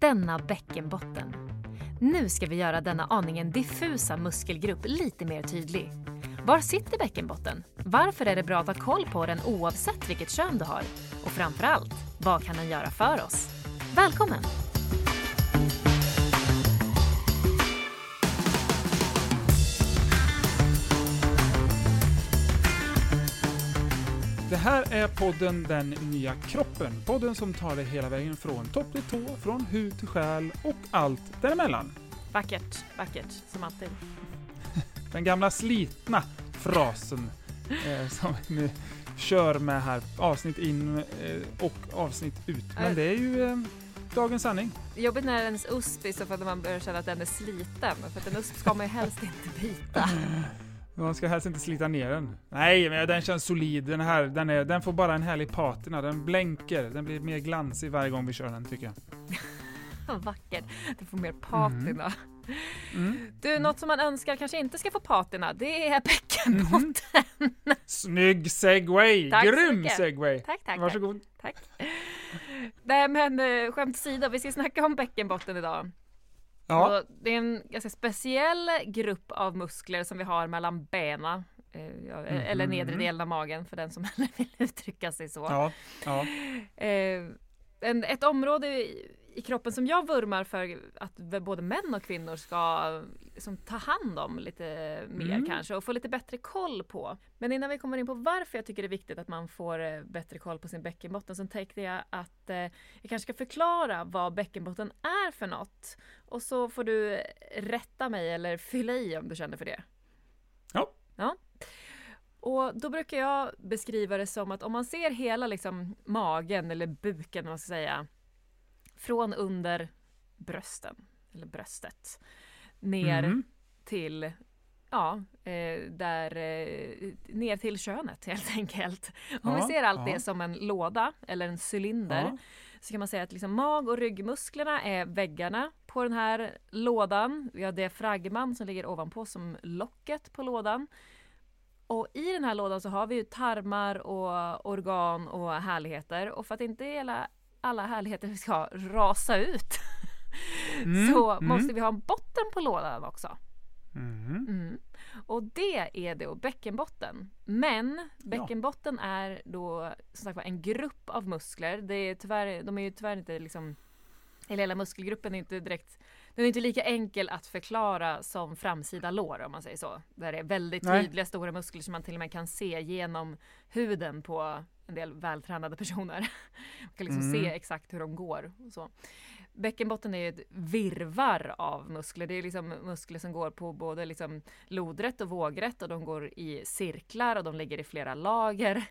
Denna bäckenbotten. Nu ska vi göra denna aningen diffusa muskelgrupp lite mer tydlig. Var sitter bäckenbotten? Varför är det bra att ha koll på den oavsett vilket kön du har? Och framförallt, vad kan den göra för oss? Välkommen! Det här är podden Den nya kroppen. Podden som tar dig hela vägen från topp till tå, från hud till själ och allt däremellan. Vackert, vackert, som alltid. Den gamla slitna frasen eh, som vi kör med här, avsnitt in eh, och avsnitt ut. Men det är ju eh, dagens sanning. Jobbigt när ens USP är så för att man börjar känna att den är sliten. För att en USP ska man ju helst inte byta. Man ska helst inte slita ner den. Nej, men den känns solid. Den här, den, är, den får bara en härlig patina. Den blänker. Den blir mer glansig varje gång vi kör den, tycker jag. Vackert. Du får mer patina. Mm. Du, något som man önskar kanske inte ska få patina, det är bäckenbotten. Mhm. Snygg segway! Tack Grym segway! Tack, tack, Varsågod. tack. Nej men eh, skämt åsido, vi ska snacka om bäckenbotten idag. Ja, det är en ganska speciell grupp av muskler som vi har mellan benen. eh, ja, Eller Mhm. nedre delen av magen för den som vill uttrycka sig så. ja, ja. Eh, en, ett område i, kroppen som jag vurmar för att både män och kvinnor ska liksom, ta hand om lite mer Mm. kanske och få lite bättre koll på. Men innan vi kommer in på varför jag tycker det är viktigt att man får eh, bättre koll på sin bäckenbotten så tänkte jag att eh, jag kanske ska förklara vad bäckenbotten är för något. Och så får du rätta mig eller fylla i om du känner för det. Ja. Ja. Och då brukar jag beskriva det som att om man ser hela liksom magen eller buken, vad man ska säga, från under brösten, eller bröstet, ner Mm. till Ja, eh, där, eh, ner till könet helt enkelt. Om Ja, vi ser allt ja. det som en låda eller en cylinder Ja. så kan man säga att liksom mag och ryggmusklerna är väggarna på den här lådan. Vi har diafragman som ligger ovanpå som locket på lådan. Och i den här lådan så har vi ju tarmar och organ och härligheter. Och för att inte hela, alla härligheter ska rasa ut Mm, så mm. måste vi ha en botten på lådan också. Mhm. Mm. Och det är då bäckenbotten. Men bäckenbotten är då som sagt var en grupp av muskler. Det är tyvärr, de är ju tyvärr inte liksom eller hela muskelgruppen är inte direkt den är inte lika enkel att förklara som framsida lår om man säger så. Där det är väldigt Nej. tydliga stora muskler som man till och med kan se genom huden på en del vältränade personer. Man kan liksom Mm. se exakt hur de går. Och så. Bäckenbotten är ett virvar av muskler. Det är liksom muskler som går på både liksom lodrätt och vågrätt och de går i cirklar och de ligger i flera lager.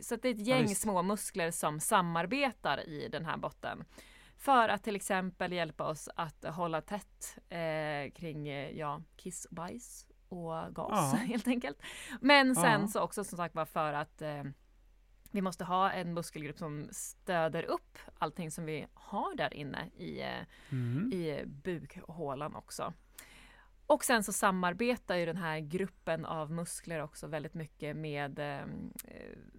Så det är ett gäng visst. små muskler som samarbetar i den här botten. För att till exempel hjälpa oss att hålla tätt eh, kring eh, ja, kiss och bajs och gas Ja. helt enkelt. Men sen Ja. så också som sagt var för att eh, vi måste ha en muskelgrupp som stöder upp allting som vi har där inne i, Mm. i bukhålan också. Och sen så samarbetar ju den här gruppen av muskler också väldigt mycket med eh,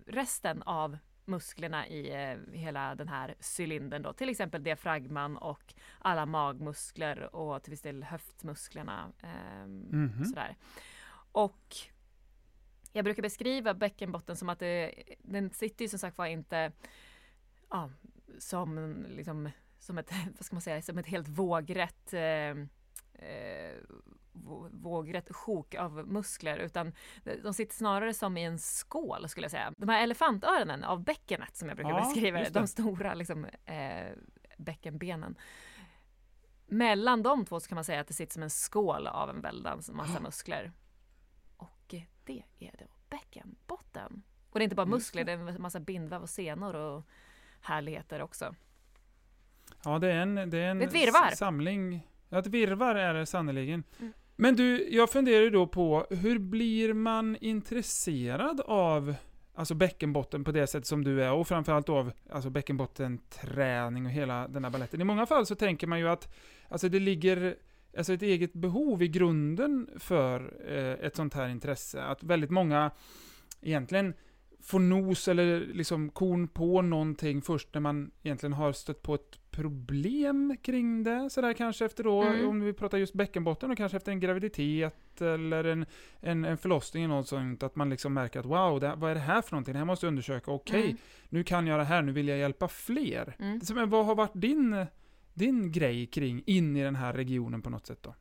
resten av musklerna i eh, hela den här cylindern då. Till exempel diafragman och alla magmuskler och till viss del höftmusklerna. Eh, Mhm. sådär. Och jag brukar beskriva bäckenbotten som att det, den sitter ju som sagt var inte ja, som, liksom, som, ett, vad ska man säga, som ett helt vågrätt eh, eh, vå- vågrätt sjok av muskler utan de sitter snarare som i en skål skulle jag säga. De här elefantöronen av bäckenet som jag brukar Ja, beskriva det, de stora liksom, eh, bäckenbenen. Mellan de två så kan man säga att det sitter som en skål av en väldans massa muskler. Det är då bäckenbotten. Och det är inte bara muskler, det är en massa bindväv och senor och härligheter också. Ja, det är en, det är en ett virvar. samling. Ja, ett virvar är det sannerligen. Mm. Men du, jag funderar ju då på hur blir man intresserad av alltså bäckenbotten på det sätt som du är och framförallt av alltså bäckenbottenträning och hela den här baletten. I många fall så tänker man ju att alltså det ligger alltså ett eget behov i grunden för eh, ett sånt här intresse. Att väldigt många egentligen få nos eller liksom korn på någonting först när man egentligen har stött på ett problem kring det. Sådär kanske efter då, Mm. om vi pratar just bäckenbotten, och kanske efter en graviditet eller en, en, en förlossning eller något sånt. Att man liksom märker att wow, det, vad är det här för någonting? Det här måste jag undersöka. Okej, Mm. nu kan jag det här, nu vill jag hjälpa fler. Mm. Så, men vad har varit din, din grej kring in i den här regionen på något sätt då?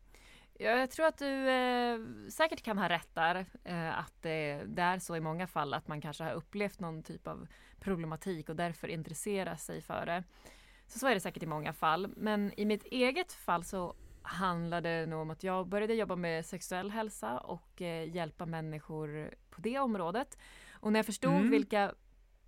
Ja, jag tror att du eh, säkert kan ha rätt där. Eh, att det, det är så i många fall att man kanske har upplevt någon typ av problematik och därför intresserar sig för det. Så så är det säkert i många fall. Men i mitt eget fall så handlade det nog om att jag började jobba med sexuell hälsa och eh, hjälpa människor på det området. Och när jag förstod Mm. vilka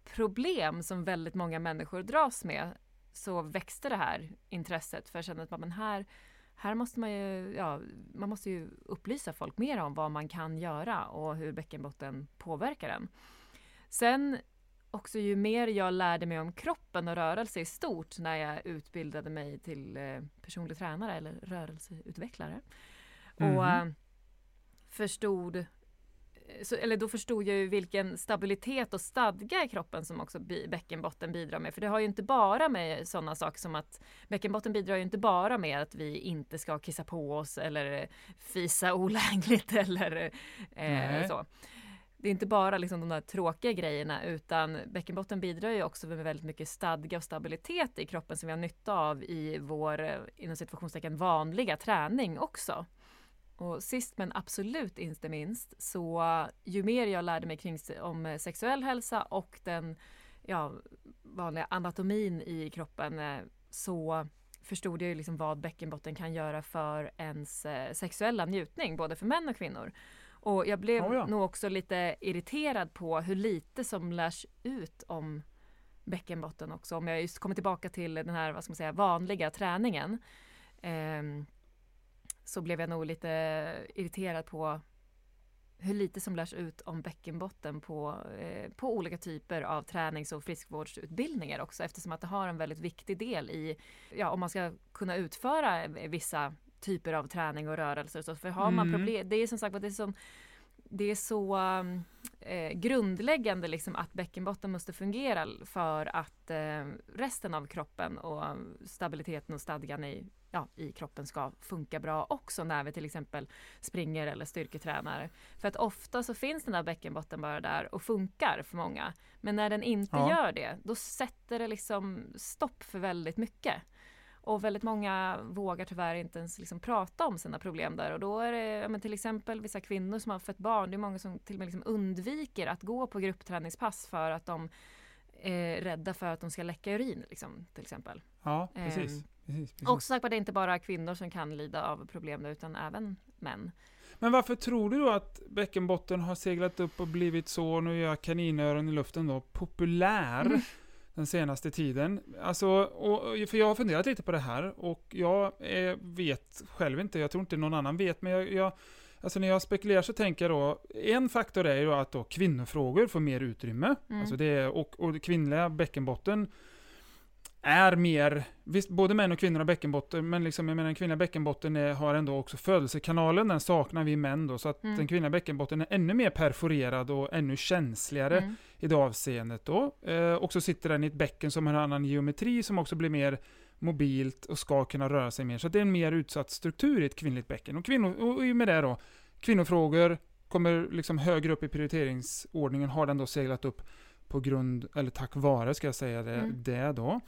problem som väldigt många människor dras med så växte det här intresset för jag kände att men här här måste man ju, ja, man måste ju upplysa folk mer om vad man kan göra och hur bäckenbotten påverkar den. Sen också ju mer jag lärde mig om kroppen och rörelse i stort när jag utbildade mig till eh, personlig tränare eller rörelseutvecklare. Och Mhm. eh, förstod så, eller då förstod jag ju vilken stabilitet och stadga i kroppen som också bi, bäckenbotten bidrar med. För det har ju inte bara med sådana saker som att bäckenbotten bidrar ju inte bara med att vi inte ska kissa på oss eller fisa olägligt eller eh, så. Det är inte bara liksom de där tråkiga grejerna utan bäckenbotten bidrar ju också med väldigt mycket stadga och stabilitet i kroppen som vi har nytta av i vår eh, inom situationstecken vanliga träning också. Och sist men absolut inte minst så ju mer jag lärde mig kring om eh, sexuell hälsa och den ja, vanliga anatomin i kroppen eh, så förstod jag ju liksom vad bäckenbotten kan göra för ens eh, sexuella njutning, både för män och kvinnor. Och jag blev Oh ja. nog också lite irriterad på hur lite som lärs ut om bäckenbotten också. Om jag just kommer tillbaka till den här, vad ska man säga, vanliga träningen. ehm, så blev jag nog lite irriterad på hur lite som lärs ut om bäckenbotten på, eh, på olika typer av tränings och friskvårdsutbildningar också eftersom att det har en väldigt viktig del i, ja om man ska kunna utföra vissa typer av träning och rörelser. Så för har man Mm. problem, det är som sagt det är som det är så eh, grundläggande liksom att bäckenbotten måste fungera för att eh, resten av kroppen och stabiliteten och stadgan i, ja, i kroppen ska funka bra också när vi till exempel springer eller styrketränar. För att ofta så finns den där bäckenbotten bara där och funkar för många. Men när den inte Ja. gör det, då sätter det liksom stopp för väldigt mycket. Och väldigt många vågar tyvärr inte ens liksom prata om sina problem där och då är det men till exempel vissa kvinnor som har fött barn. Det är många som till och med liksom undviker att gå på gruppträningspass för att de är rädda för att de ska läcka urin liksom, till exempel. Ja, precis. Ehm, precis, precis. Och sagt det är inte bara kvinnor som kan lida av problem utan även män. Men varför tror du då att bäckenbotten har seglat upp och blivit så, nu gör jag kaninöron i luften då, populär Mm. Den senaste tiden? Alltså, och, för jag har funderat lite på det här och jag eh, vet själv inte, jag tror inte någon annan vet, men jag, jag Alltså när jag spekulerar så tänker jag då, en faktor är ju att då kvinnofrågor får mer utrymme. Mm. Alltså det är, och, och kvinnliga bäckenbotten är mer, visst både män och kvinnor har bäckenbotten, men liksom jag menar den kvinnliga bäckenbotten är, har ändå också födelsekanalen, den saknar vi män då, så att Mm. den kvinnliga bäckenbotten är ännu mer perforerad och ännu känsligare Mm. I det avseendet då. Eh, och så sitter den i ett bäcken som har en annan geometri som också blir mer mobilt och ska kunna röra sig mer. Så det är en mer utsatt struktur i ett kvinnligt bäcken. Och, kvinnor, och i och med det då, kvinnofrågor kommer liksom högre upp i prioriteringsordningen, har den då seglat upp på grund, eller tack vare ska jag säga det, Mm. det då.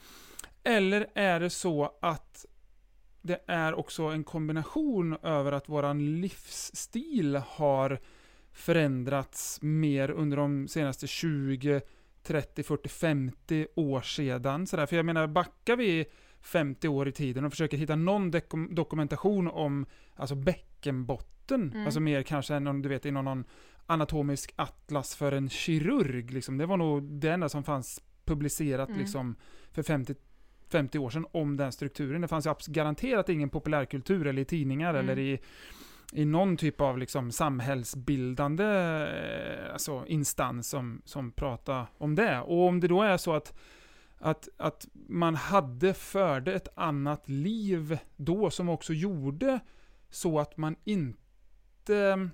Eller är det så att det är också en kombination över att våran livsstil har förändrats mer under de senaste 20, 30, 40, 50 år sedan. Sådär. För jag menar, backar vi 50 år i tiden och försöker hitta någon dokumentation om alltså bäckenbotten, Mm. alltså mer kanske än om du vet i någon, anatomisk atlas för en kirurg. Liksom. Det var nog det enda som fanns publicerat Mm. liksom, för 50 50 år sedan om den strukturen. Det fanns ju garanterat ingen populärkultur eller i tidningar Mm. eller i, i någon typ av liksom samhällsbildande eh, alltså instans som, som pratar om det. Och om det då är så att, att, att man hade, förde ett annat liv då som också gjorde så att man inte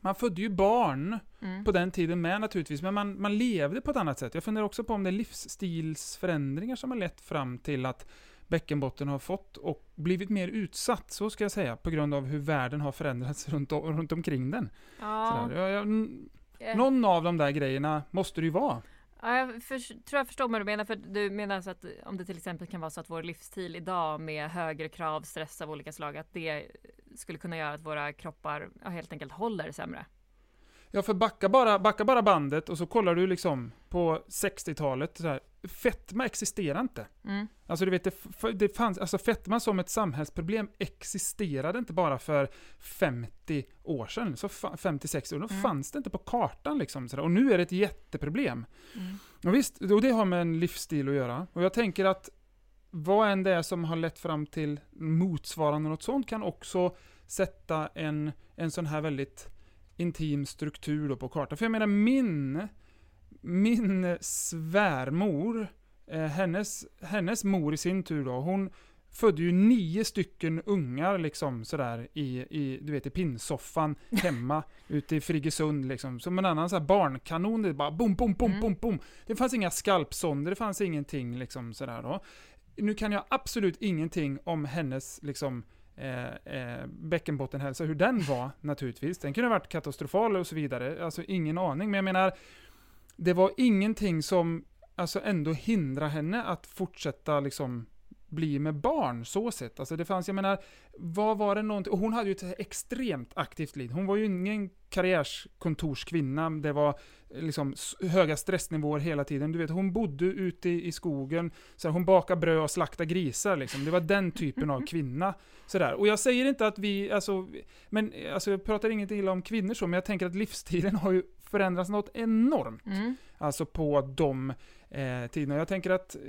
man födde ju barn Mm. på den tiden med naturligtvis, men man, man levde på ett annat sätt. Jag funderar också på om det är livsstilsförändringar som har lett fram till att bäckenbotten har fått och blivit mer utsatt, så ska jag säga, på grund av hur världen har förändrats runt, om, runt omkring den. Ja. Jag, jag, någon av de där grejerna måste det ju vara. ja, jag för, tror jag förstår vad du menar. För du menar så att om det till exempel kan vara så att vår livsstil idag med högre krav, stress av olika slag, att det skulle kunna göra att våra kroppar helt enkelt håller sämre. Ja, för backa bara, backa bara bandet och så kollar du liksom på 60-talet, så här, fetma existerar inte. Mm. Alltså du vet, det, det fanns, alltså fetma som ett samhällsproblem existerade inte bara för 50 år sedan, så fa- 50-60 år, då Mm. fanns det inte på kartan liksom. Så där. Och nu är det ett jätteproblem. Mm. Och visst, och det har med en livsstil att göra. Och jag tänker att vad än det är som har lett fram till motsvarande något sånt kan också sätta en, en sån här väldigt intim struktur då på kartan. För jag menar min, min svärmor, eh, hennes, hennes mor i sin tur då, hon födde ju nio stycken ungar liksom sådär i, i, du vet, i pinnsoffan hemma ute i Friggesund liksom. Som en annan så barnkanon, det bara bom, bom, bom, Mm. bom, bom. Det fanns inga skalpsonder, det fanns ingenting liksom sådär då. Nu kan jag absolut ingenting om hennes liksom eh, eh, bäckenbottenhälsa, hur den var naturligtvis. Den kunde ha varit katastrofal och så vidare, alltså ingen aning. Men jag menar, det var ingenting som alltså ändå hindrar henne att fortsätta liksom bli med barn, så sett. Alltså det fanns, jag menar, vad var det någonting, och hon hade ju ett extremt aktivt liv. Hon var ju ingen karriärskontorskvinna, det var liksom s- höga stressnivåer hela tiden. Du vet, hon bodde ute i, i skogen, så här, hon bakade bröd och slaktade grisar liksom. Det var den typen av kvinna. Sådär. Och jag säger inte att vi, alltså, men alltså, jag pratar inget illa om kvinnor så, men jag tänker att livsstilen har ju förändrats något enormt. Mm. Alltså på de eh, tiderna. Jag tänker att, eh,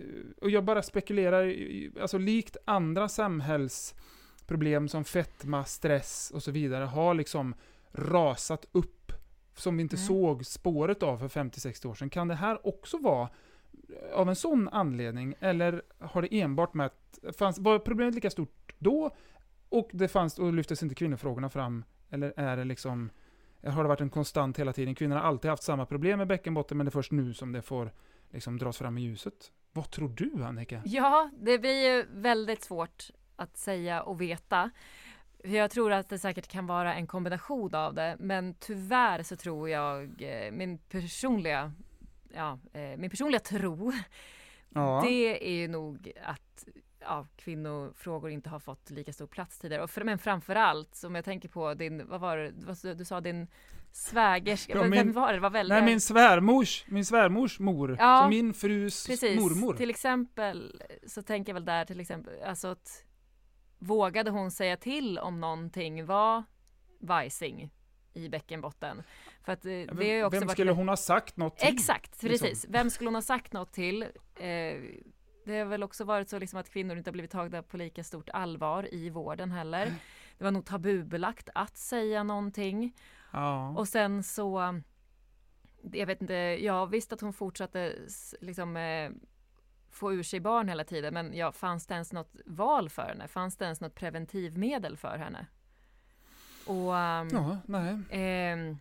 och jag bara spekulerar, alltså likt andra samhällsproblem som fetma, stress och så vidare har liksom rasat upp som vi inte Mm. såg spåret av för 50-60 år sedan. Kan det här också vara av en sån anledning? Eller har det enbart med att, fanns, var problemet lika stort då? Och det fanns, och lyftes inte kvinnofrågorna fram? Eller är det liksom, har det varit en konstant hela tiden? Kvinnor har alltid haft samma problem med bäckenbotten, men det är först nu som det får liksom dras fram i ljuset. Vad tror du, Annika? Ja, det blir ju väldigt svårt att säga och veta. Jag tror att det säkert kan vara en kombination av det, men tyvärr så tror jag, eh, min personliga, ja, eh, min personliga tro, Ja. det är ju nog att ja, kvinnofrågor inte har fått lika stor plats tidigare. Och för, men framförallt, som jag tänker på din, vad var det, du sa din svägerska, Ja, vem min- var det? Det var väldigt... Nej, min svärmors, min svärmors mor. Ja, så min frus Precis, mormor. till exempel så tänker jag väl där till exempel, alltså att vågade hon säga till om någonting var vajsing i bäckenbotten? För att eh, det Vem, är ju också vem varit skulle lite- hon ha sagt något till? Exakt, liksom? precis. Vem skulle hon ha sagt något till? Eh, det har väl också varit så liksom att kvinnor inte har blivit tagna på lika stort allvar i vården heller. Det var nog tabubelagt att säga någonting. Ja. Och sen så, jag vet inte, jag visste att hon fortsatte liksom eh, få ur sig barn hela tiden, men ja, fanns det ens något val för henne? Fanns det ens något preventivmedel för henne? Och ehm, ja, nej. ehm,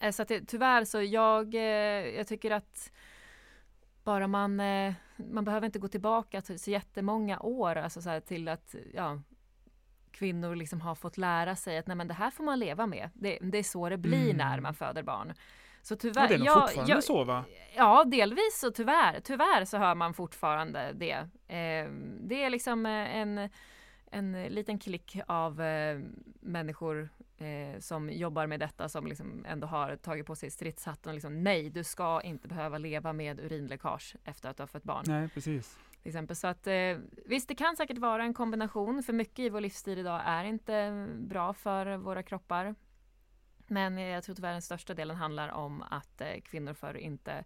eh, så att det, tyvärr så jag, eh, jag tycker att bara man, eh, man behöver inte gå tillbaka till så jättemånga år, alltså så till att ja, kvinnor liksom har fått lära sig att nej men det här får man leva med. Det, det är så det blir Mm. när man föder barn. Så Ja, tyvärr, det är nog jag- fortfarande jag- så va? Ja, delvis så tyvärr. Tyvärr så hör man fortfarande det. Eh, det är liksom eh, en, en liten klick av eh, människor eh, som jobbar med detta som liksom ändå har tagit på sig stridshatten och liksom nej, du ska inte behöva leva med urinläckage efter att du har fått barn. Nej, precis. Till exempel. Så att eh, visst, det kan säkert vara en kombination för mycket i vår livsstil idag är inte bra för våra kroppar. Men jag tror tyvärr den största delen handlar om att eh, kvinnor förr inte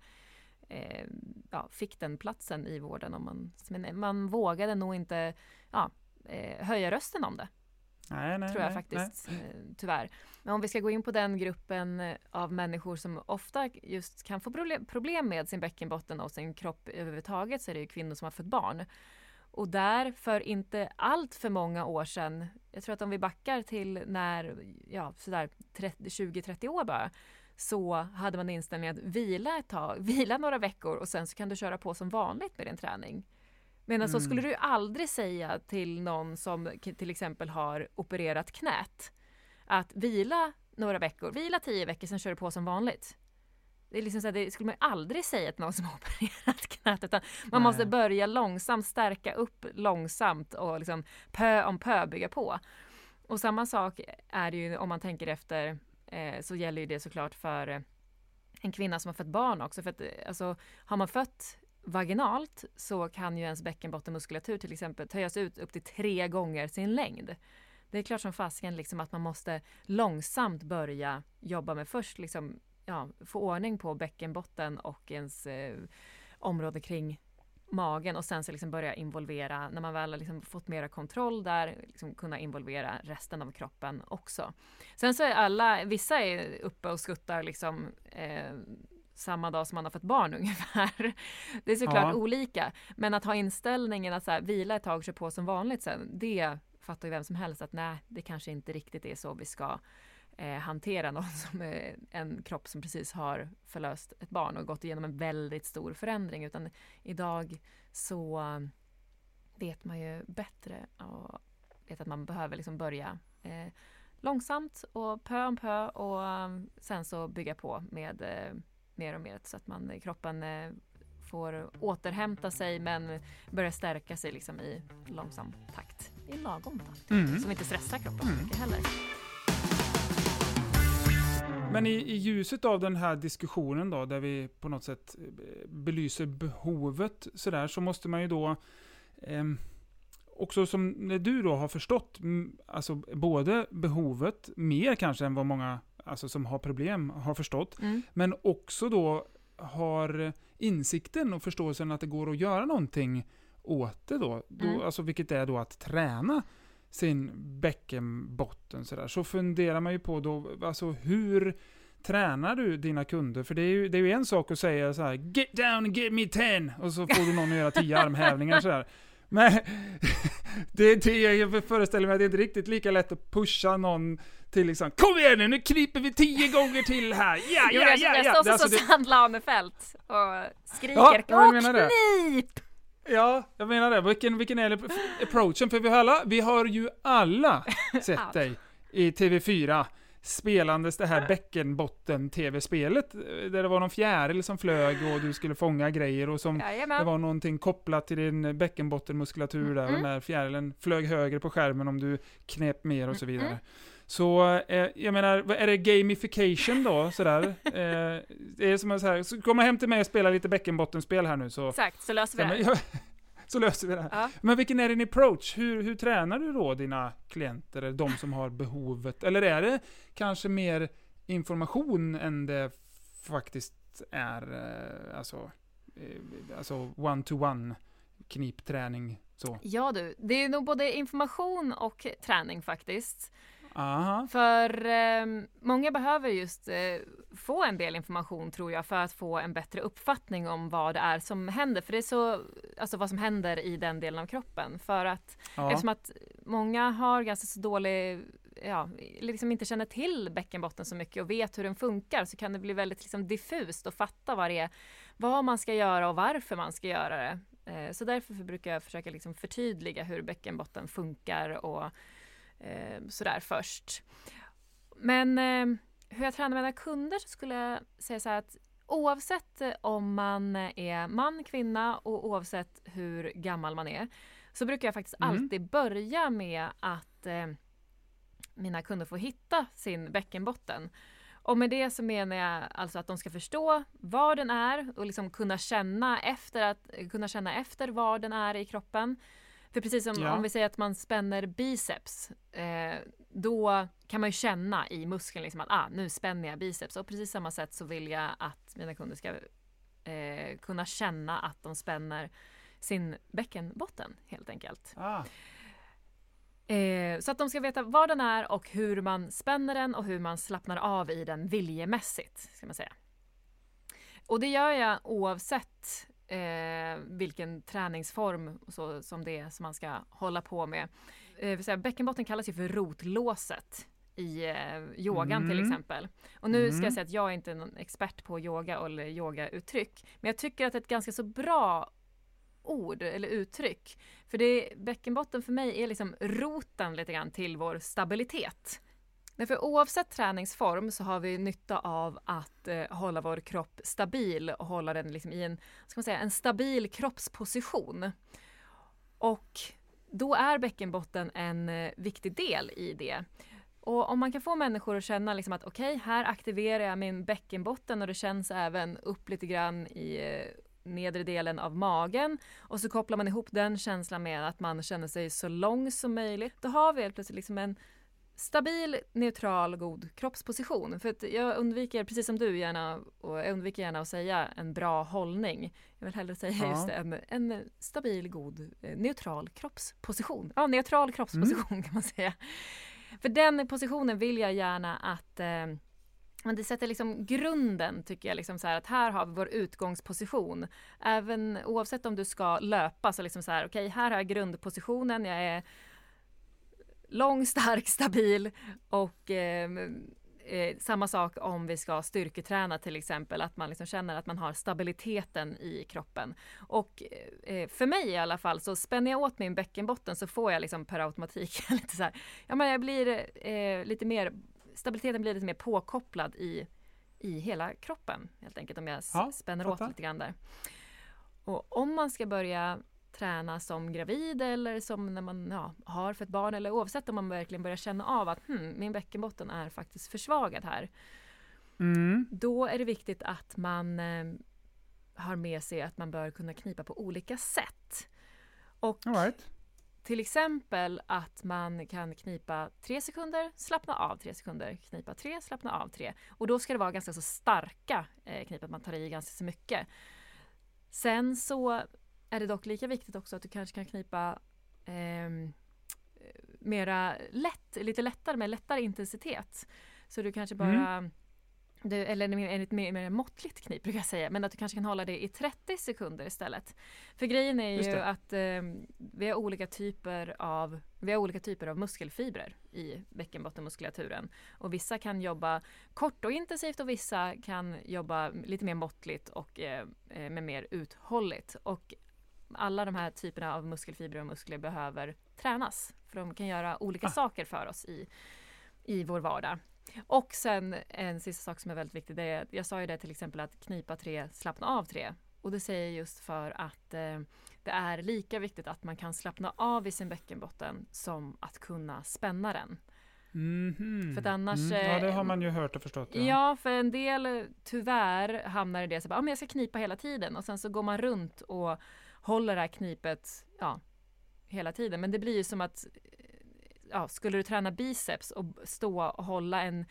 eh, ja, fick den platsen i vården. Om man, man vågade nog inte ja, eh, höja rösten om det, Nej, nej, tror jag nej, faktiskt. Eh, tyvärr. Men om vi ska gå in på den gruppen eh, av människor som ofta just kan få problem, med sin bäckenbotten och sin kropp överhuvudtaget så är det ju kvinnor som har fått barn. Och där för inte allt för många år sedan, jag tror att om vi backar till när, ja sådär 20-30 år bara, så hade man inställningen att vila ett tag, vila några veckor och sen så kan du köra på som vanligt med din träning. Men mm. så skulle du aldrig säga till någon som till exempel har opererat knät att vila några veckor, vila tio veckor, sen kör du på som vanligt. Det, är liksom så här, det skulle man aldrig säga till någon som har opererat knät, utan man Nej. måste börja långsamt, stärka upp långsamt och liksom pö om pö bygga på. Och samma sak är det ju om man tänker efter, eh, så gäller ju det såklart för en kvinna som har fött barn också. För att, alltså, har man fött vaginalt så kan ju ens bäckenbottenmuskulatur till exempel töjas ut upp till tre gånger sin längd. Det är klart som fasken liksom att man måste långsamt börja jobba med först liksom, ja, få ordning på bäckenbotten och ens eh, område kring magen och sen så liksom börja involvera, när man väl har liksom fått mera kontroll där, liksom kunna involvera resten av kroppen också. Sen så är alla, vissa är uppe och skuttar liksom eh, samma dag som man har fått barn ungefär. Det är såklart ja. olika. Men att ha inställningen att så här, vila ett tag och köra på som vanligt sen, det fattar ju vem som helst att nej, det kanske inte riktigt är så vi ska eh, hantera någon som är en kropp som precis har förlöst ett barn och gått igenom en väldigt stor förändring. Utan idag så vet man ju bättre och vet att man behöver liksom börja eh, långsamt och pö om pö och sen så bygga på med eh, mer och mer så att man, kroppen eh, får återhämta sig men börjar stärka sig liksom i långsam takt. I lagom takt. Mm. Som inte stressar kroppen mm. mycket heller. Men i, i, ljuset av den här diskussionen då, där vi på något sätt eh, belyser behovet sådär, så måste man ju då eh, också som du då har förstått, alltså både behovet, mer kanske än vad många alltså som har problem har förstått, mm. men också då har insikten och förståelsen att det går att göra någonting åt det då, då mm. alltså vilket är då att träna sin bäckenbotten sådär, så funderar man ju på då, alltså hur tränar du dina kunder? För det är ju, det är ju en sak att säga så här, get down and give me ten, och så får du någon att göra tio armhävningar sådär. Men det det, jag föreställer mig att det är inte riktigt lika lätt att pusha någon till liksom Kom igen nu, nu kryper vi tio gånger till här! Ja, ja, ja, ja! Jag står alltså, som Susanne Lanefelt och skriker ja, och knip! Ja, jag menar det. Vilken, vilken är approachen? För vi har, alla, vi har ju alla sett dig i TV4 spelandes det här bäckenbotten-tv-spelet, där det var någon fjäril som flög och du skulle fånga grejer och som Jajamän. det var någonting kopplat till din bäckenbottenmuskulatur där, mm. och den där fjärilen flög högre på skärmen om du knep mer och så vidare. Mm. Så eh, jag menar, är det gamification då? Sådär? eh, det är som att så så komma hem till mig och spela lite bäckenbottenspel här nu så... Exakt, så löser vi det. så löser vi det. Ja. Men vilken är din approach? Hur, hur tränar du då dina klienter, eller de som har behovet? Eller är det kanske mer information än det faktiskt är, eh, alltså, eh, alltså one-to-one knipträning? Så. Ja du, det är nog både information och träning faktiskt. Aha. För eh, många behöver just eh, få en del information tror jag för att få en bättre uppfattning om vad det är som händer. För det är så, alltså vad som händer i den delen av kroppen. För att ja. eftersom att många har ganska så dålig ja, liksom inte känner till bäckenbotten så mycket och vet hur den funkar så kan det bli väldigt liksom, diffust att fatta vad det är, vad man ska göra och varför man ska göra det. Eh, så därför brukar jag försöka liksom förtydliga hur bäckenbotten funkar och eh, sådär först. Men eh, hur jag tränar mina kunder så skulle jag säga så här att oavsett om man är man, kvinna och oavsett hur gammal man är så brukar jag faktiskt mm. alltid börja med att eh, mina kunder får hitta sin bäckenbotten. Och med det så menar jag alltså att de ska förstå var den är och liksom kunna känna efter, att, kunna känna efter var den är i kroppen. För precis som ja. om vi säger att man spänner biceps, eh, då kan man ju känna i muskeln liksom att ah, nu spänner jag biceps. Och precis samma sätt så vill jag att mina kunder ska eh, kunna känna att de spänner sin bäckenbotten helt enkelt. Ah. Eh, så att de ska veta var den är och hur man spänner den och hur man slappnar av i den viljemässigt. Ska man säga. Och det gör jag oavsett eh, vilken träningsform så, som det är som man ska hålla på med. Eh, säga, bäckenbotten kallas ju för rotlåset i eh, yogan mm. till exempel. Och nu ska jag mm. säga att jag är inte någon expert på yoga eller yogauttryck. Men jag tycker att det är ett ganska så bra ord eller uttryck. För det, bäckenbotten för mig är liksom roten lite grann till vår stabilitet. Därför oavsett träningsform så har vi nytta av att eh, hålla vår kropp stabil och hålla den liksom i en, ska man säga, en stabil kroppsposition. Och då är bäckenbotten en eh, viktig del i det. Och om man kan få människor att känna liksom att okej, okay, här aktiverar jag min bäckenbotten och det känns även upp lite grann i eh, nedre delen av magen och så kopplar man ihop den känslan med att man känner sig så lång som möjligt. Då har vi helt plötsligt liksom en stabil, neutral, god kroppsposition. För att jag undviker, precis som du gärna, och jag undviker gärna att säga en bra hållning. Jag vill hellre säga ja. just det, en, en stabil, god, eh, neutral kroppsposition. Ja, neutral kroppsposition mm. kan man säga. För den positionen vill jag gärna att eh, men det sätter liksom grunden tycker jag, liksom så här, att här har vi vår utgångsposition. Även oavsett om du ska löpa så liksom så här, okej, okay, här har jag grundpositionen, jag är lång, stark, stabil och eh, eh, samma sak om vi ska styrketräna till exempel, att man liksom känner att man har stabiliteten i kroppen. Och eh, för mig i alla fall, så spänner jag åt min bäckenbotten så får jag liksom per automatik lite så här, ja men jag blir eh, lite mer, stabiliteten blir lite mer påkopplad i, i hela kroppen helt enkelt om jag ja, spänner åt lite grann där. Och om man ska börja träna som gravid eller som när man ja, har för ett barn eller oavsett om man verkligen börjar känna av att hmm, min bäckenbotten är faktiskt försvagad här. Mm. Då är det viktigt att man eh, har med sig att man bör kunna knipa på olika sätt. Och right. till exempel att man kan knipa tre sekunder, slappna av tre sekunder, knipa tre, slappna av tre. Och då ska det vara ganska så starka eh, knip, att man tar i ganska så mycket. Sen så är det dock lika viktigt också att du kanske kan knipa eh, mera lätt, lite lättare med lättare intensitet. Så du kanske bara mm. Du, eller ett mer, mer måttligt knip brukar jag säga, men att du kanske kan hålla det i 30 sekunder istället. För grejen är ju att eh, vi har olika typer av vi har olika typer av muskelfibrer i bäckenbottenmuskulaturen. Och vissa kan jobba kort och intensivt och vissa kan jobba lite mer måttligt och eh, eh med mer uthålligt. Och alla de här typerna av muskelfibrer och muskler behöver tränas. För de kan göra olika ah. saker för oss i, i vår vardag. Och sen en sista sak som är väldigt viktig, det är, jag sa ju det till exempel att knipa tre, slappna av tre. Och det säger jag just för att eh, det är lika viktigt att man kan slappna av i sin bäckenbotten som att kunna spänna den. Mm -hmm. För annars... Mm. Ja, det har man ju hört och förstått. Ja, ja för en del tyvärr hamnar i det så att ah, jag ska knipa hela tiden och sen så går man runt och håller det här knipet ja, hela tiden. Men det blir ju som att ja, skulle du träna biceps och stå och hålla en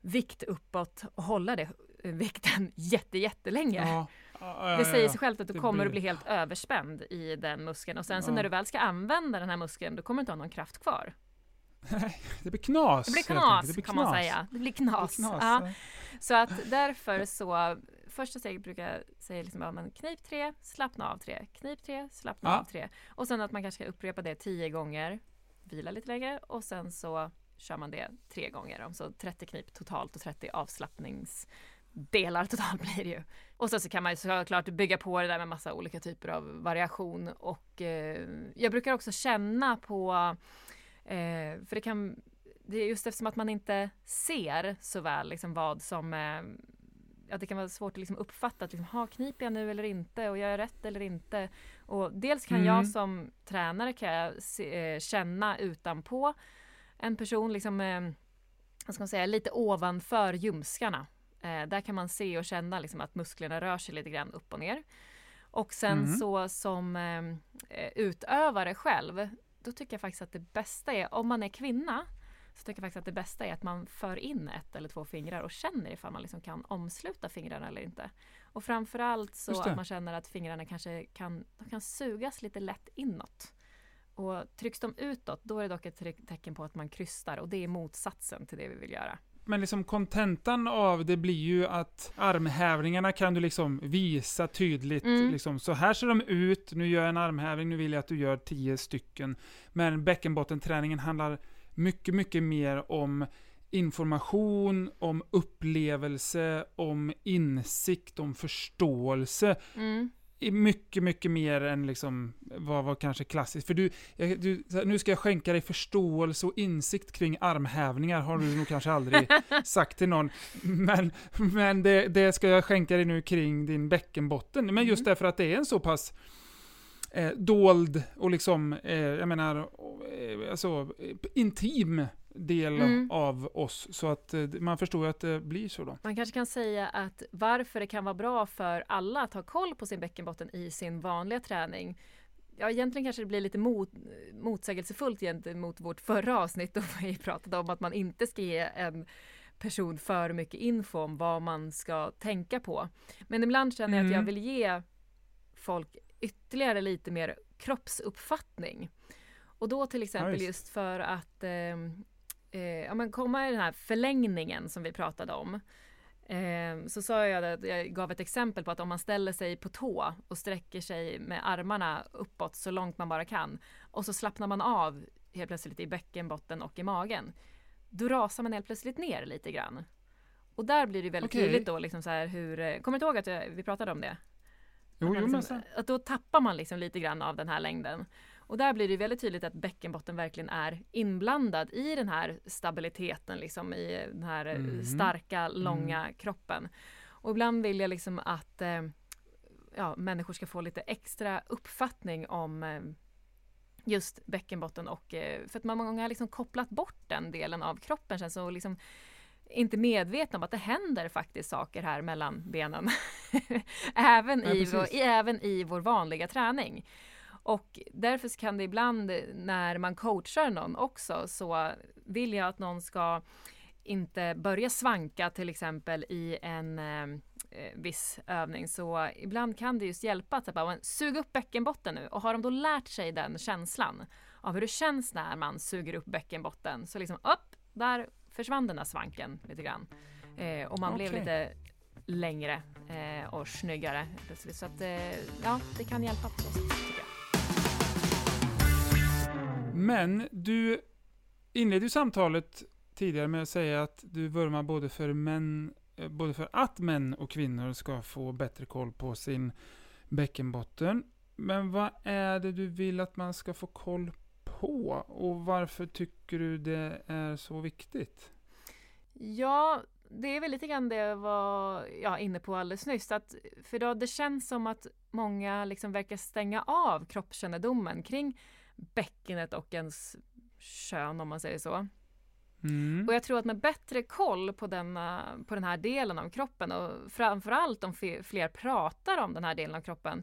vikt uppåt och hålla det vikten jätte, jättelänge. Ja. Ja, ja, det säger sig självt att du kommer blir... att bli helt överspänd i den muskeln och sen så när du väl ska använda den här muskeln då kommer du inte ha någon kraft kvar. Det blir knas. Det blir knas, det blir knas. kan man säga. Det blir knas. Det blir knas ja. Så att därför så första steget brukar jag säga liksom bara, men knip tre, slappna av tre, knip tre, slappna ja. av tre. Och sen att man kanske ska upprepa det tio gånger, vila lite längre och sen så kör man det tre gånger. Så 30 knip totalt och 30 avslappningsdelar totalt blir det ju. Och sen så kan man ju såklart bygga på det där med massa olika typer av variation och eh, jag brukar också känna på eh, för det kan det är just eftersom att man inte ser så väl liksom vad som eh, att det kan vara svårt att liksom uppfatta, att liksom, ha, kniper jag nu eller inte och gör jag rätt eller inte? Och dels kan mm. jag som tränare kan jag se, eh, känna utanpå en person liksom, eh, vad ska man säga, lite ovanför ljumskarna. Eh, där kan man se och känna liksom, att musklerna rör sig lite grann upp och ner. Och sen mm. så som eh, utövare själv, då tycker jag faktiskt att det bästa är, om man är kvinna, så tycker jag faktiskt att det bästa är att man för in ett eller två fingrar och känner ifall man liksom kan omsluta fingrarna eller inte. Och framförallt så att man känner att fingrarna kanske kan, de kan sugas lite lätt inåt. Och trycks de utåt, då är det dock ett tecken på att man krystar och det är motsatsen till det vi vill göra. Men liksom kontentan av det blir ju att armhävningarna kan du liksom visa tydligt. Mm. Liksom, så här ser de ut, nu gör jag en armhävning, nu vill jag att du gör tio stycken. Men bäckenbottenträningen handlar mycket, mycket mer om information, om upplevelse, om insikt, om förståelse. Mm. Mycket, mycket mer än liksom vad var kanske klassiskt. För du, du, nu ska jag skänka dig förståelse och insikt kring armhävningar, har du nog kanske aldrig sagt till någon. Men, men det, det ska jag skänka dig nu kring din bäckenbotten. Men just Mm. därför att det är en så pass eh, dold och liksom, eh, jag menar, eh, alltså, eh, intim del Mm. av oss. Så att eh, man förstår ju att det blir så då. Man kanske kan säga att varför det kan vara bra för alla att ha koll på sin bäckenbotten i sin vanliga träning. Ja, egentligen kanske det blir lite mot, motsägelsefullt gentemot vårt förra avsnitt då vi pratade om att man inte ska ge en person för mycket info om vad man ska tänka på. Men ibland känner jag att jag Mm. vill ge folk ytterligare lite mer kroppsuppfattning. Och då till exempel visst. just för att ehm, eh, ja, men komma i den här förlängningen som vi pratade om. Eh, så sa jag att jag gav ett exempel på att om man ställer sig på tå och sträcker sig med armarna uppåt så långt man bara kan och så slappnar man av helt plötsligt i bäckenbotten och i magen. Då rasar man helt plötsligt ner lite grann. Och där blir det väldigt Okej. tydligt då liksom så här hur, eh, kommer du inte ihåg att vi pratade om det? Jo, jo, liksom, så. att då tappar man liksom lite grann av den här längden. Och där blir det väldigt tydligt att bäckenbotten verkligen är inblandad i den här stabiliteten, liksom i den här Mhm. starka, långa kroppen. Och ibland vill jag liksom att eh, ja, människor ska få lite extra uppfattning om eh, just bäckenbotten och eh, för att man många har liksom kopplat bort den delen av kroppen känns och liksom inte medvetna om att det händer faktiskt saker här mellan benen. även, Ja, i vår, i, även i vår vanliga träning. Och därför kan det ibland när man coachar någon också så vill jag att någon ska inte börja svanka till exempel i en eh, eh, viss övning så ibland kan det just hjälpa att bara, suga upp bäckenbotten nu och har de då lärt sig den känslan av hur det känns när man suger upp bäckenbotten så liksom upp, där försvann den där svanken lite grann. Eh, och man blev Okej. lite längre eh, och snyggare. Så att eh, ja, det kan hjälpa på så tycker jag. Men du inledde ju samtalet tidigare med att säga att du vurmar både för män, eh, både för att män och kvinnor ska få bättre koll på sin bäckenbotten. Men vad är det du vill att man ska få koll på? Och varför tycker du det är så viktigt? Ja, det är väl lite grann det jag var ja, inne på alldeles nyss. Att, för då det känns som att många liksom verkar stänga av kroppskännedomen kring bäckenet och ens kön om man säger så. Mm. Och jag tror att med bättre koll på, denna, på den här delen av kroppen och framförallt om fler pratar om den här delen av kroppen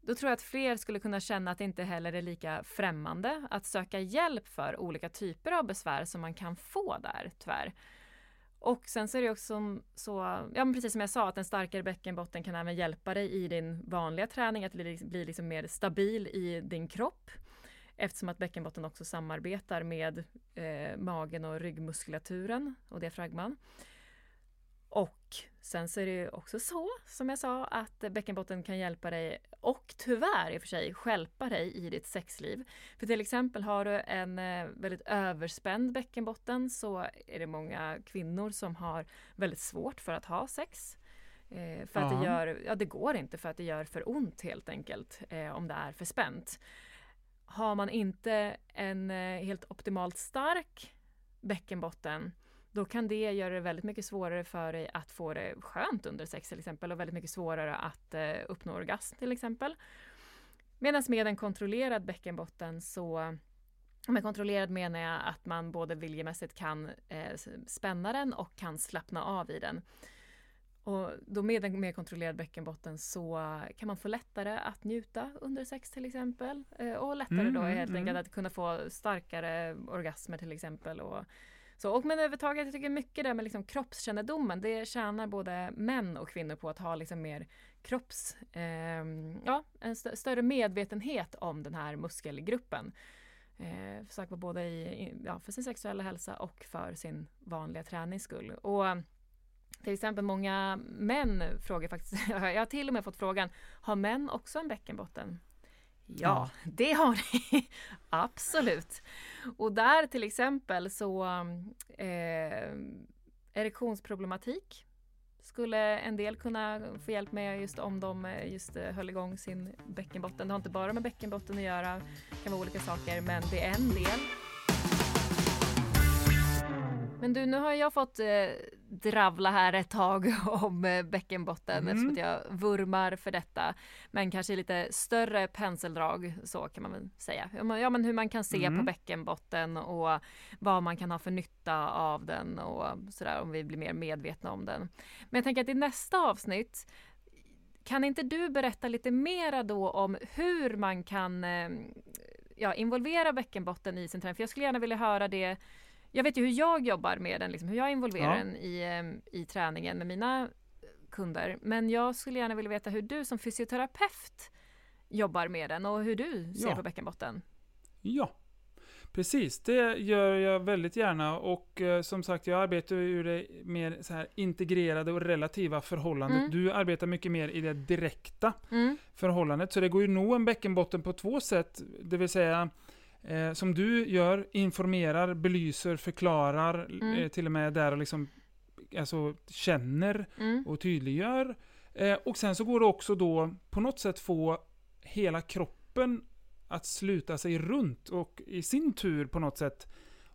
då tror jag att fler skulle kunna känna att det inte heller är lika främmande att söka hjälp för olika typer av besvär som man kan få där tyvärr. Och sen så är det också så, ja men precis som jag sa, att en starkare bäckenbotten kan även hjälpa dig i din vanliga träning, att bli, bli liksom mer stabil i din kropp. Eftersom att bäckenbotten också samarbetar med eh, magen och ryggmuskulaturen och diafragman. Och sen så är det ju också så, som jag sa, att bäckenbotten kan hjälpa dig och tyvärr i och för sig stjälpa dig i ditt sexliv. För till exempel har du en eh, väldigt överspänd bäckenbotten så är det många kvinnor som har väldigt svårt för att ha sex. Eh, för att det gör, ja det går inte för att det gör för ont helt enkelt eh, om det är för spänt. Har man inte en eh, helt optimalt stark bäckenbotten då kan det göra det väldigt mycket svårare för dig att få det skönt under sex till exempel och väldigt mycket svårare att eh, uppnå orgasm till exempel. Medan med en kontrollerad bäckenbotten så med kontrollerad menar jag att man både viljemässigt kan eh, spänna den och kan slappna av i den. Och då med en mer kontrollerad bäckenbotten så kan man få lättare att njuta under sex till exempel. Eh, och lättare Mm, då mm, helt mm. enkelt att kunna få starkare orgasmer till exempel. Och, så, och men överhuvudtaget, jag tycker mycket där med liksom kroppskännedomen, det tjänar både män och kvinnor på att ha liksom mer kropps, ehm, ja, en st- större medvetenhet om den här muskelgruppen. Eh, för, sagt, både i, ja, för sin sexuella hälsa och för sin vanliga tränings skull. Och till exempel många män frågar faktiskt, jag har till och med fått frågan, har män också en bäckenbotten? Ja, ja. det har ni. Absolut. Och där till exempel så eh, erektionsproblematik skulle en del kunna få hjälp med just om de eh, just eh, höll igång sin bäckenbotten. Det har inte bara med bäckenbotten att göra, det kan vara olika saker, men det är en del. Men du, nu har jag fått eh, dravla här ett tag om eh, bäckenbotten mm. eftersom jag vurmar för detta. Men kanske lite större penseldrag så kan man väl säga. Ja men hur man kan se mm. på bäckenbotten och vad man kan ha för nytta av den och sådär om vi blir mer medvetna om den. Men jag tänker att i nästa avsnitt kan inte du berätta lite mera då om hur man kan eh, ja, involvera bäckenbotten i sin träning? För jag skulle gärna vilja höra det jag vet ju hur jag jobbar med den, liksom, hur jag involverar ja. den i, i träningen med mina kunder. Men jag skulle gärna vilja veta hur du som fysioterapeut jobbar med den och hur du ser ja. på bäckenbotten. Ja, precis. Det gör jag väldigt gärna och eh, som sagt, jag arbetar ur det mer så här integrerade och relativa förhållandet. Mm. Du arbetar mycket mer i det direkta mm. förhållandet, så det går ju nå en bäckenbotten på två sätt, det vill säga eh, som du gör, informerar, belyser, förklarar, mm. eh, till och med där och liksom alltså, känner mm. och tydliggör. Eh, och sen så går det också då på något sätt få hela kroppen att sluta sig runt och i sin tur på något sätt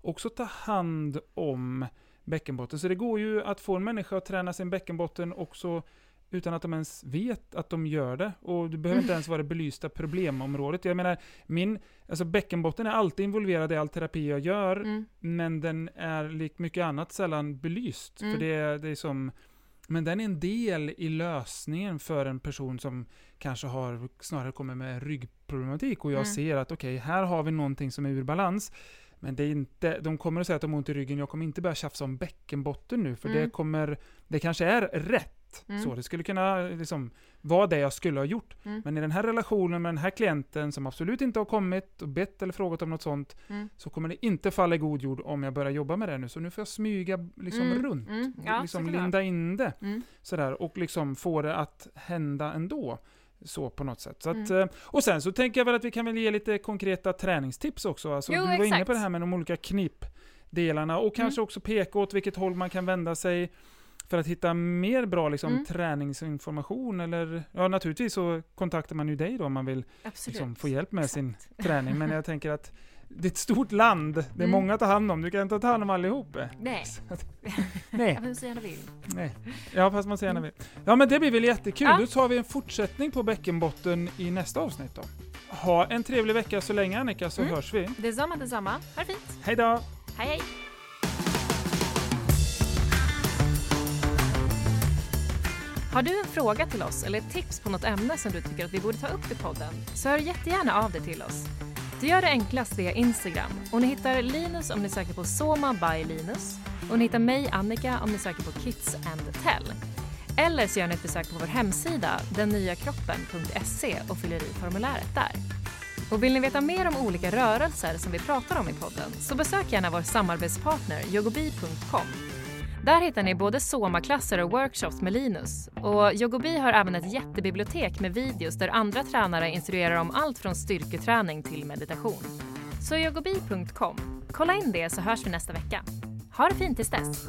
också ta hand om bäckenbotten. Så det går ju att få en människa att träna sin bäckenbotten också utan att de ens vet att de gör det. Och du behöver inte ens vara det belysta problemområdet. Jag menar, min, alltså bäckenbotten är alltid involverad i all terapi jag gör, mm. men den är likt mycket annat sällan belyst. Mm. För det, det är som, men den är en del i lösningen för en person som kanske har snarare kommer med ryggproblematik och jag mm. ser att okej, okay, här har vi någonting som är ur balans. Men det är inte, de kommer att säga att de har ont i ryggen, jag kommer inte börja tjafsa om bäckenbotten nu, för det mm. kommer, det kanske är rätt Mm. Så det skulle kunna liksom, vara det jag skulle ha gjort. Mm. Men i den här relationen med den här klienten som absolut inte har kommit och bett eller frågat om något sånt, mm. så kommer det inte falla i god jord om jag börjar jobba med det nu. Så nu får jag smyga liksom mm. runt, mm. ja, liksom linda in det. Mm. Sådär, och liksom få det att hända ändå så på något sätt. Att. Eh, och sen så tänker jag väl att vi kan väl ge lite konkreta träningstips också. Alltså, jo, du var exakt. inne på det här med de olika knipdelarna och kanske mm. också peka åt vilket håll man kan vända sig för att hitta mer bra liksom, mm. träningsinformation eller ja naturligtvis så kontaktar man ju dig då om man vill liksom, få hjälp med Exakt. sin träning. Men jag tänker att det är ett stort land, det är mm. många att ta hand om, du kan inte ta hand om allihop. Nej. Nej. Jag så gärna vill. Nej. Ja, fast man så gärna vill. Ja, men det blir väl jättekul. Ja. Då tar vi en fortsättning på bäckenbotten i nästa avsnitt då. Ha en trevlig vecka så länge Annika, så mm. hörs vi. Detsamma, detsamma. Ha det fint. Hej då. Hej, hej. Har du en fråga till oss eller ett tips på något ämne som du tycker att vi borde ta upp i podden så hör jättegärna av dig till oss. Du gör det enklast via Instagram och ni hittar Linus om ni söker på Soma by Linus och ni hittar mig, Annika, om ni söker på Kids and Tell. Eller så gör ni ett besök på vår hemsida dennyaKroppen.se och fyller i formuläret där. Och vill ni veta mer om olika rörelser som vi pratar om i podden så besök gärna vår samarbetspartner yogobi.com där hittar ni både SOMA-klasser och workshops med Linus. Och Yogobi har även ett jättebibliotek med videos där andra tränare instruerar om allt från styrketräning till meditation. Så yogobi.com. Kolla in det så hörs vi nästa vecka. Ha det fint tills dess!